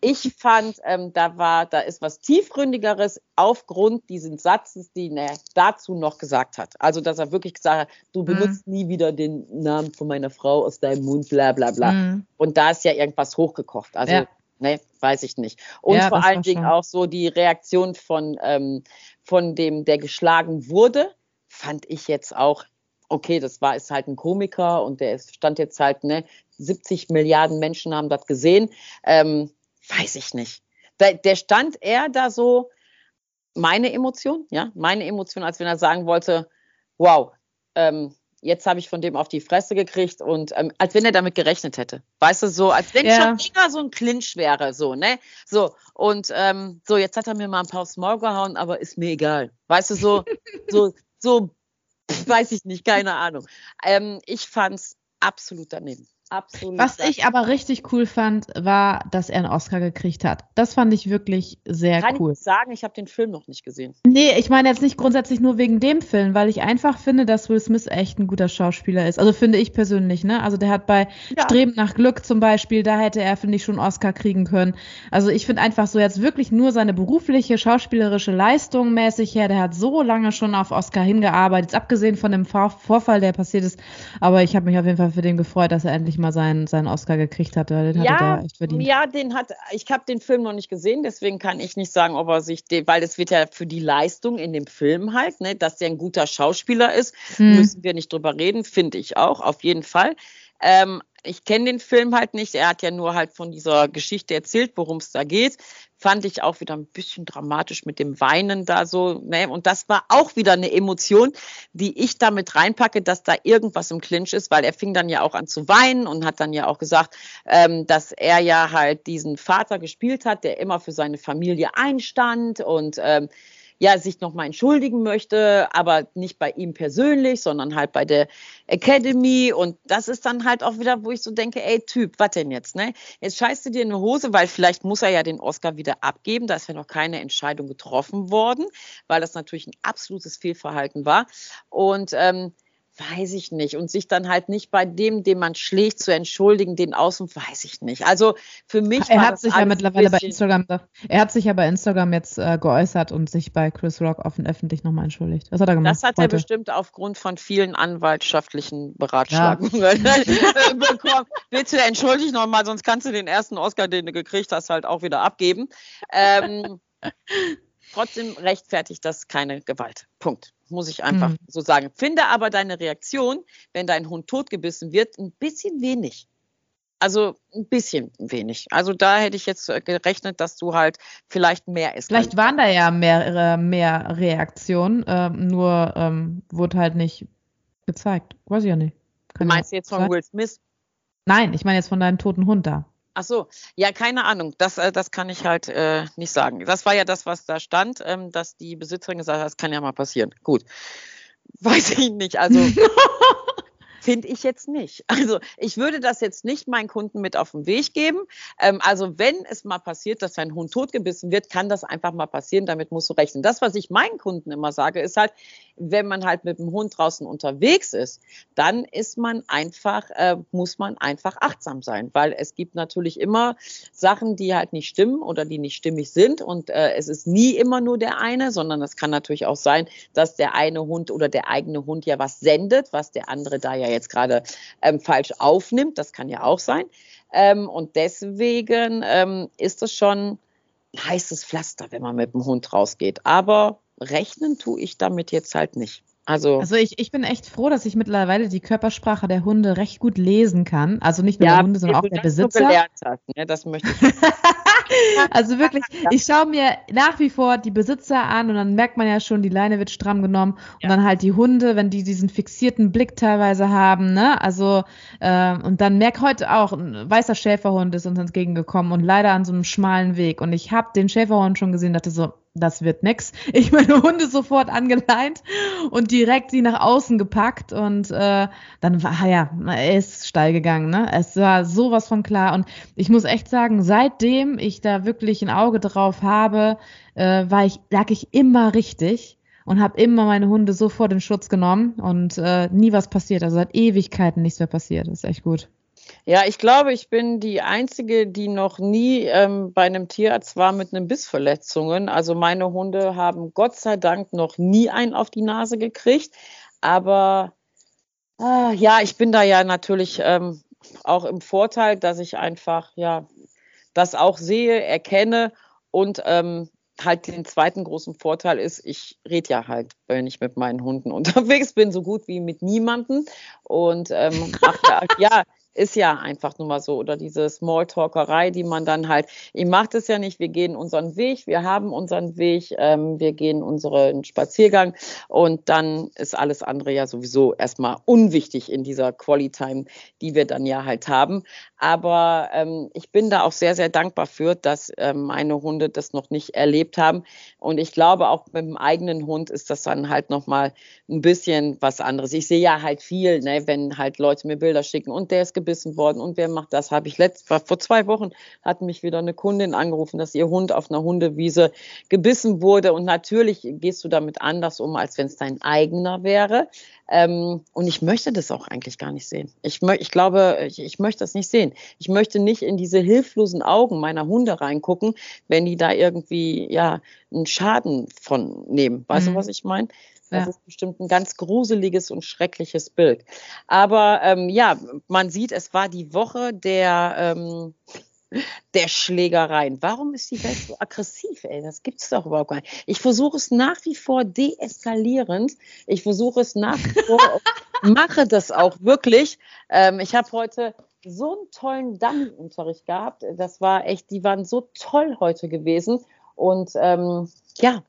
Ich fand, ähm, da war, da ist was tiefgründigeres aufgrund dieses Satzes, den er dazu noch gesagt hat. Also, dass er wirklich gesagt hat, du mhm. benutzt mhm. nie wieder den Namen von meiner Frau aus deinem Mund, bla bla bla. Mhm. Und da ist ja irgendwas hochgekocht. Also, ja. ne, weiß ich nicht. Und ja, vor allen Dingen auch so die Reaktion von, ähm, von dem, der geschlagen wurde fand ich jetzt auch, okay, das war ist halt ein Komiker und der stand jetzt halt, ne, 70 Milliarden Menschen haben das gesehen. Ähm, weiß ich nicht. Der, der stand eher da so, meine Emotion, ja, meine Emotion, als wenn er sagen wollte, wow, ähm, jetzt habe ich von dem auf die Fresse gekriegt und ähm, als wenn er damit gerechnet hätte. Weißt du, so, als wenn ja. schon immer so ein Clinch wäre, so, ne? So, und ähm, so, jetzt hat er mir mal ein paar aufs Maul gehauen, aber ist mir egal. Weißt du, so, so, so, weiß ich nicht, keine Ahnung. Ähm, ich fand's absolut daneben. Absolut. Was ich aber richtig cool fand, war, dass er einen Oscar gekriegt hat. Das fand ich wirklich sehr Kann cool. Kann ich sagen, ich habe den Film noch nicht gesehen. Nee, ich meine jetzt nicht grundsätzlich nur wegen dem Film, weil ich einfach finde, dass Will Smith echt ein guter Schauspieler ist. Also finde ich persönlich, ne? Also der hat bei ja. Streben nach Glück zum Beispiel, da hätte er, finde ich, schon einen Oscar kriegen können. Also ich finde einfach so jetzt wirklich nur seine berufliche, schauspielerische Leistung mäßig her, der hat so lange schon auf Oscar hingearbeitet, abgesehen von dem Vorfall, der passiert ist. Aber ich habe mich auf jeden Fall für den gefreut, dass er endlich mal mal seinen, seinen Oscar gekriegt hat. Den ja, hat er echt verdient. Ja, den hat, ich habe den Film noch nicht gesehen, deswegen kann ich nicht sagen, ob er sich, den, weil es wird ja für die Leistung in dem Film halt, ne, dass der ein guter Schauspieler ist, hm. müssen wir nicht drüber reden, finde ich auch, auf jeden Fall. Ähm, ich kenne den Film halt nicht. Er hat ja nur halt von dieser Geschichte erzählt, worum es da geht. Fand ich auch wieder ein bisschen dramatisch mit dem Weinen da so. Ne? Und das war auch wieder eine Emotion, die ich damit reinpacke, dass da irgendwas im Clinch ist, weil er fing dann ja auch an zu weinen und hat dann ja auch gesagt, ähm, dass er ja halt diesen Vater gespielt hat, der immer für seine Familie einstand und ähm, ja sich nochmal entschuldigen möchte, aber nicht bei ihm persönlich, sondern halt bei der Academy. Und das ist dann halt auch wieder, wo ich so denke, ey Typ, was denn jetzt? Ne? Jetzt scheißt du dir eine Hose, weil vielleicht muss er ja den Oscar wieder abgeben. Da ist ja noch keine Entscheidung getroffen worden, weil das natürlich ein absolutes Fehlverhalten war. Und ähm, weiß ich nicht. Und sich dann halt nicht bei dem, den man schlägt, zu entschuldigen, den außen, weiß ich nicht. Also für mich. Er hat sich ja mittlerweile bei Instagram, er hat sich ja bei Instagram jetzt äh, geäußert und sich bei Chris Rock offen öffentlich nochmal entschuldigt. Was hat er gemacht? Das hat heute? er bestimmt aufgrund von vielen anwaltschaftlichen Beratschlagungen ja. bekommen. Bitte entschuldige nochmal, sonst kannst du den ersten Oscar, den du gekriegt hast, halt auch wieder abgeben. Ähm, trotzdem rechtfertigt das keine Gewalt. Punkt muss ich einfach mhm. so sagen. Finde aber deine Reaktion, wenn dein Hund totgebissen wird, ein bisschen wenig. Also ein bisschen wenig. Also da hätte ich jetzt äh, gerechnet, dass du halt vielleicht mehr isst. Vielleicht waren da ja mehr, mehr Reaktionen, äh, nur ähm, wurde halt nicht gezeigt. Weiß ich ja nicht. Kann du meinst jetzt von Will Smith? Nein, ich meine jetzt von deinem toten Hund da. Ach so, ja, keine Ahnung. Das, äh, das kann ich halt äh, nicht sagen. Das war ja das, was da stand, ähm, dass die Besitzerin gesagt hat, das kann ja mal passieren. Gut. Weiß ich nicht. Also Finde ich jetzt nicht. Also ich würde das jetzt nicht meinen Kunden mit auf den Weg geben. Ähm, also wenn es mal passiert, dass ein Hund totgebissen wird, kann das einfach mal passieren. Damit musst du rechnen. Das, was ich meinen Kunden immer sage, ist halt, wenn man halt mit dem Hund draußen unterwegs ist, dann ist man einfach, äh, muss man einfach achtsam sein, weil es gibt natürlich immer Sachen, die halt nicht stimmen oder die nicht stimmig sind und äh, es ist nie immer nur der eine, sondern es kann natürlich auch sein, dass der eine Hund oder der eigene Hund ja was sendet, was der andere da ja jetzt gerade ähm, falsch aufnimmt. Das kann ja auch sein. Ähm, und deswegen ähm, ist es schon ein heißes Pflaster, wenn man mit dem Hund rausgeht. Aber rechnen tue ich damit jetzt halt nicht. Also, also ich, ich bin echt froh, dass ich mittlerweile die Körpersprache der Hunde recht gut lesen kann. Also nicht nur ja, der Hunde, sondern auch der Besitzer. Gelernt hast, ne? Das möchte ich. also wirklich, ich schaue mir nach wie vor die Besitzer an und dann merkt man ja schon, die Leine wird stramm genommen und ja. dann halt die Hunde, wenn die diesen fixierten Blick teilweise haben, ne? Also äh, und dann merkt heute auch, ein weißer Schäferhund ist uns entgegengekommen und leider an so einem schmalen Weg und ich habe den Schäferhund schon gesehen, dachte so, das wird nix. Ich meine Hunde sofort angeleint und direkt sie nach außen gepackt und äh, dann war ja, er ist steil gegangen, ne? Es war sowas von klar und ich muss echt sagen, seitdem ich da wirklich ein Auge drauf habe, äh, war ich, lag ich immer richtig und habe immer meine Hunde sofort in Schutz genommen und äh, nie was passiert. Also seit Ewigkeiten nichts mehr passiert. Das ist echt gut. Ja, ich glaube, ich bin die Einzige, die noch nie ähm, bei einem Tierarzt war mit einem Bissverletzungen. Also meine Hunde haben Gott sei Dank noch nie einen auf die Nase gekriegt. Aber äh, ja, ich bin da ja natürlich ähm, auch im Vorteil, dass ich einfach ja das auch sehe, erkenne und ähm, halt den zweiten großen Vorteil ist, ich rede ja halt, wenn ich mit meinen Hunden unterwegs bin, so gut wie mit niemanden. Und ähm, ach ja, ja, ist ja einfach nur mal so. Oder diese Smalltalkerei, die man dann halt, ich mache das ja nicht, wir gehen unseren Weg, wir haben unseren Weg, ähm, wir gehen unseren Spaziergang und dann ist alles andere ja sowieso erstmal unwichtig in dieser Quality Time, die wir dann ja halt haben. Aber ähm, ich bin da auch sehr, sehr dankbar für, dass ähm, meine Hunde das noch nicht erlebt haben. Und ich glaube, auch mit dem eigenen Hund ist das dann halt nochmal ein bisschen was anderes. Ich sehe ja halt viel, ne, wenn halt Leute mir Bilder schicken und der ist gebissen worden und wer macht das? Habe ich letzt, vor zwei Wochen hat mich wieder eine Kundin angerufen, dass ihr Hund auf einer Hundewiese gebissen wurde. Und natürlich gehst du damit anders um, als wenn es dein eigener wäre. Ähm, und ich möchte das auch eigentlich gar nicht sehen. Ich, ich glaube, ich, ich, möchte das nicht sehen. Ich möchte nicht in diese hilflosen Augen meiner Hunde reingucken, wenn die da irgendwie ja einen Schaden von nehmen. Weißt mhm. du, was ich meine? Das ja. ist bestimmt ein ganz gruseliges und schreckliches Bild. Aber ähm, ja, man sieht, es war die Woche der, ähm, der Schlägereien. Warum ist die Welt so aggressiv, ey? Das gibt es doch überhaupt gar nicht. Ich versuche es nach wie vor deeskalierend. Ich versuche es nach wie vor, mache das auch wirklich. Ähm, ich habe heute so einen tollen Dummy-Unterricht gehabt. Das war echt, die waren so toll heute gewesen. Und ähm, ja,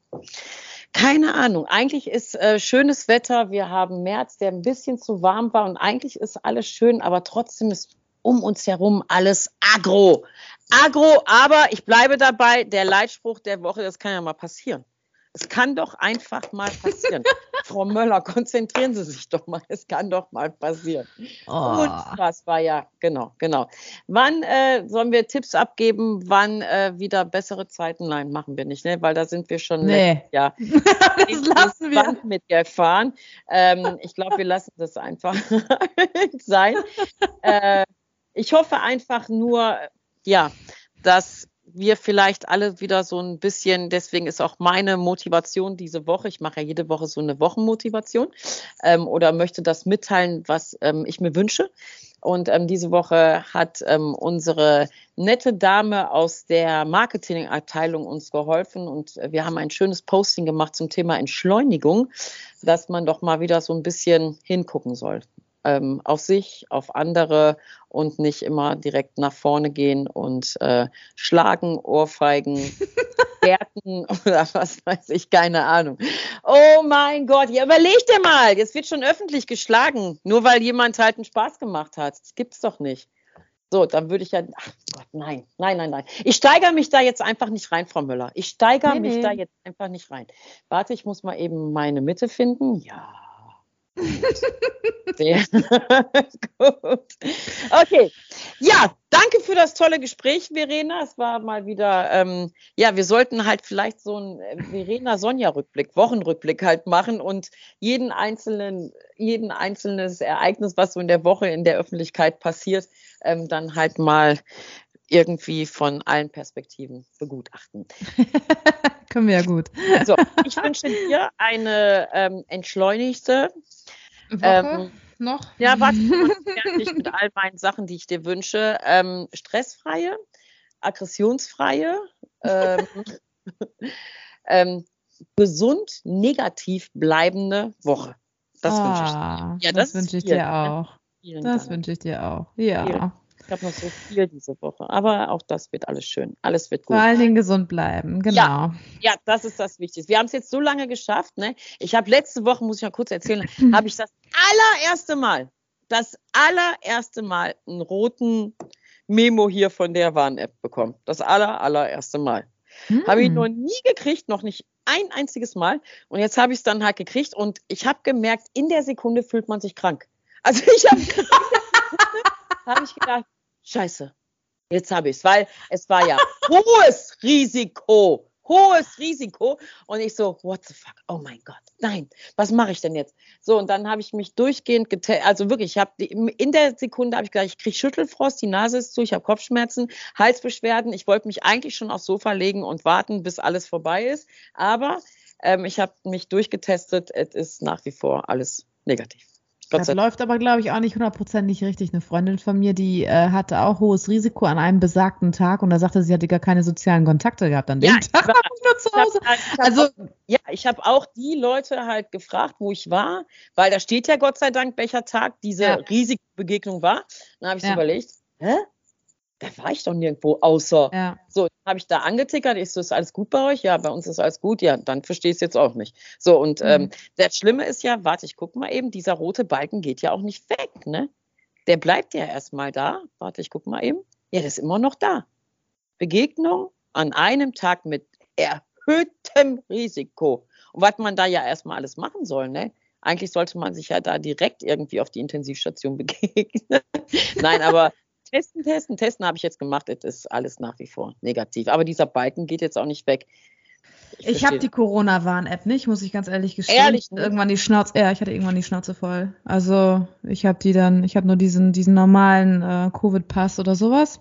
keine Ahnung. Eigentlich ist äh, schönes Wetter. Wir haben März, der ein bisschen zu warm war. Und eigentlich ist alles schön, aber trotzdem ist um uns herum alles agro. Agro, aber ich bleibe dabei, der Leitspruch der Woche, das kann ja mal passieren. Es kann doch einfach mal passieren. Frau Möller, konzentrieren Sie sich doch mal. Es kann doch mal passieren. Oh. Und was war ja, genau, genau. Wann äh, sollen wir Tipps abgeben, wann äh, wieder bessere Zeiten? Nein, machen wir nicht, ne? weil da sind wir schon nee. ja das lassen wir mitgefahren. Ähm, ich glaube, wir lassen das einfach sein. Äh, ich hoffe einfach nur, ja, dass wir vielleicht alle wieder so ein bisschen, deswegen ist auch meine Motivation diese Woche, ich mache ja jede Woche so eine Wochenmotivation ähm, oder möchte das mitteilen, was ähm, ich mir wünsche. Und ähm, diese Woche hat ähm, unsere nette Dame aus der Marketingabteilung uns geholfen und wir haben ein schönes Posting gemacht zum Thema Entschleunigung, dass man doch mal wieder so ein bisschen hingucken soll ähm, auf sich, auf andere und nicht immer direkt nach vorne gehen und äh, schlagen, Ohrfeigen, Gärten oder was weiß ich, keine Ahnung. Oh mein Gott, ja, überleg dir mal, jetzt wird schon öffentlich geschlagen, nur weil jemand halt einen Spaß gemacht hat. Das gibt's doch nicht. So, dann würde ich ja, ach Gott, nein, nein, nein, nein. Ich steigere mich da jetzt einfach nicht rein, Frau Müller. Ich steigere nee, mich nee. da jetzt einfach nicht rein. Warte, ich muss mal eben meine Mitte finden. Ja. Sehr gut. Okay. Ja, danke für das tolle Gespräch, Verena. Es war mal wieder, ähm, ja, wir sollten halt vielleicht so einen äh, Verena-Sonja-Rückblick, Wochenrückblick halt machen und jeden einzelnen, jeden einzelnes Ereignis, was so in der Woche in der Öffentlichkeit passiert, ähm, dann halt mal irgendwie von allen Perspektiven begutachten. Können wir ja gut. So, ich wünsche dir eine ähm, entschleunigte Woche ähm, noch. Ja, warte, fertig mit all meinen Sachen, die ich dir wünsche. Ähm, stressfreie, aggressionsfreie, ähm, ähm gesund, negativ bleibende Woche. Das oh, wünsche ich dir. Ah, ja, das, das wünsche ich dir auch. das wünsche ich dir auch. Ja. Ich habe noch so viel diese Woche. Aber auch das wird alles schön. Alles wird gut. Vor allen Dingen gesund bleiben, genau. Ja, ja das ist das Wichtigste. Wir haben es jetzt so lange geschafft. Ne? Ich habe letzte Woche, muss ich mal kurz erzählen, habe ich das allererste Mal, das allererste Mal einen roten Memo hier von der Warn-App bekommen. Das aller, allererste Mal. Hm. Habe ich noch nie gekriegt, noch nicht ein einziges Mal. Und jetzt habe ich es dann halt gekriegt und ich habe gemerkt, in der Sekunde fühlt man sich krank. Also ich habe hab ich gedacht, Scheiße, jetzt habe ich es, weil es war ja hohes Risiko, hohes Risiko. Und ich so, what the fuck? Oh mein Gott, nein, was mache ich denn jetzt? So, und dann habe ich mich durchgehend getestet, also wirklich, ich habe in der Sekunde habe ich gedacht, ich kriege Schüttelfrost, die Nase ist zu, ich habe Kopfschmerzen, Halsbeschwerden. Ich wollte mich eigentlich schon aufs Sofa legen und warten, bis alles vorbei ist. Aber ähm, ich habe mich durchgetestet, es ist nach wie vor alles negativ. Das läuft aber, glaube ich, auch nicht hundertprozentig richtig. Eine Freundin von mir, die äh, hatte auch hohes Risiko an einem besagten Tag und da sagte sie, hatte gar keine sozialen Kontakte gehabt an dem ja, Tag. War, nur zu Hause. Hab, hab also, auch, ja, ich habe auch die Leute halt gefragt, wo ich war, weil da steht ja Gott sei Dank, welcher Tag diese ja. Risikobegegnung war. Dann habe ich ja. so überlegt, hä? Da war ich doch nirgendwo außer. Ja. So, habe ich da angetickert, ich so, ist alles gut bei euch? Ja, bei uns ist alles gut. Ja, dann verstehe ich es jetzt auch nicht. So, und mhm. ähm, das Schlimme ist ja, warte, ich gucke mal eben, dieser rote Balken geht ja auch nicht weg, ne? Der bleibt ja erstmal da. Warte, ich gucke mal eben. Ja, der ist immer noch da. Begegnung an einem Tag mit erhöhtem Risiko. Und was man da ja erstmal alles machen soll, ne? Eigentlich sollte man sich ja da direkt irgendwie auf die Intensivstation begegnen. Nein, aber testen, testen, testen habe ich jetzt gemacht. Es ist alles nach wie vor negativ. Aber dieser Balken geht jetzt auch nicht weg. Ich, ich habe die Corona-Warn-App nicht, muss ich ganz ehrlich gestehen. Ehrlich? Ne? Irgendwann die Schnauze, ja, ich hatte irgendwann die Schnauze voll. Also ich habe die dann, ich habe nur diesen, diesen normalen äh, Covid-Pass oder sowas.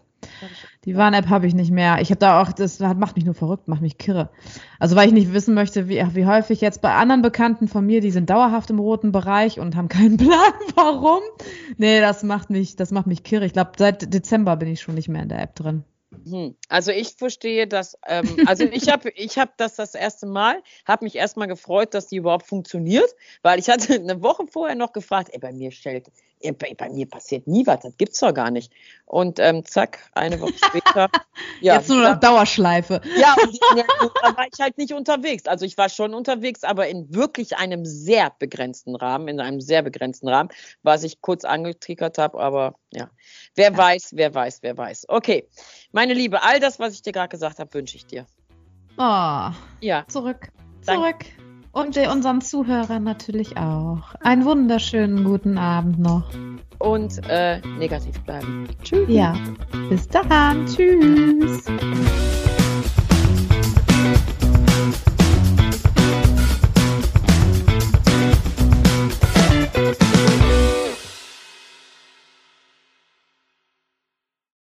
Die Warn-App habe ich nicht mehr. Ich habe da auch, das macht mich nur verrückt, macht mich kirre. Also weil ich nicht wissen möchte, wie, wie häufig jetzt bei anderen Bekannten von mir, die sind dauerhaft im roten Bereich und haben keinen Plan, warum. Nee, das macht mich, das macht mich kirre. Ich glaube, seit Dezember bin ich schon nicht mehr in der App drin. Hm. Also ich verstehe das, ähm, also ich habe ich hab das das erste Mal, habe mich erstmal gefreut, dass die überhaupt funktioniert, weil ich hatte eine Woche vorher noch gefragt, ey, bei mir stellt bei, bei, mir passiert nie was, das gibt's doch gar nicht. Und ähm, zack, eine Woche später. ja, Jetzt nur noch Dauerschleife. Ja, und da war ich halt nicht unterwegs. Also ich war schon unterwegs, aber in wirklich einem sehr begrenzten Rahmen, in einem sehr begrenzten Rahmen, was ich kurz angetriggert habe, aber ja. Wer ja. weiß, wer weiß, wer weiß. Okay, meine Liebe, all das, was ich dir gerade gesagt habe, wünsche ich dir. Oh, ja. Zurück. Zurück. Danke. Und unseren Zuhörern natürlich auch. Einen wunderschönen guten Abend noch. Und äh, negativ bleiben. Tschüss. Ja. Bis dann. Tschüss.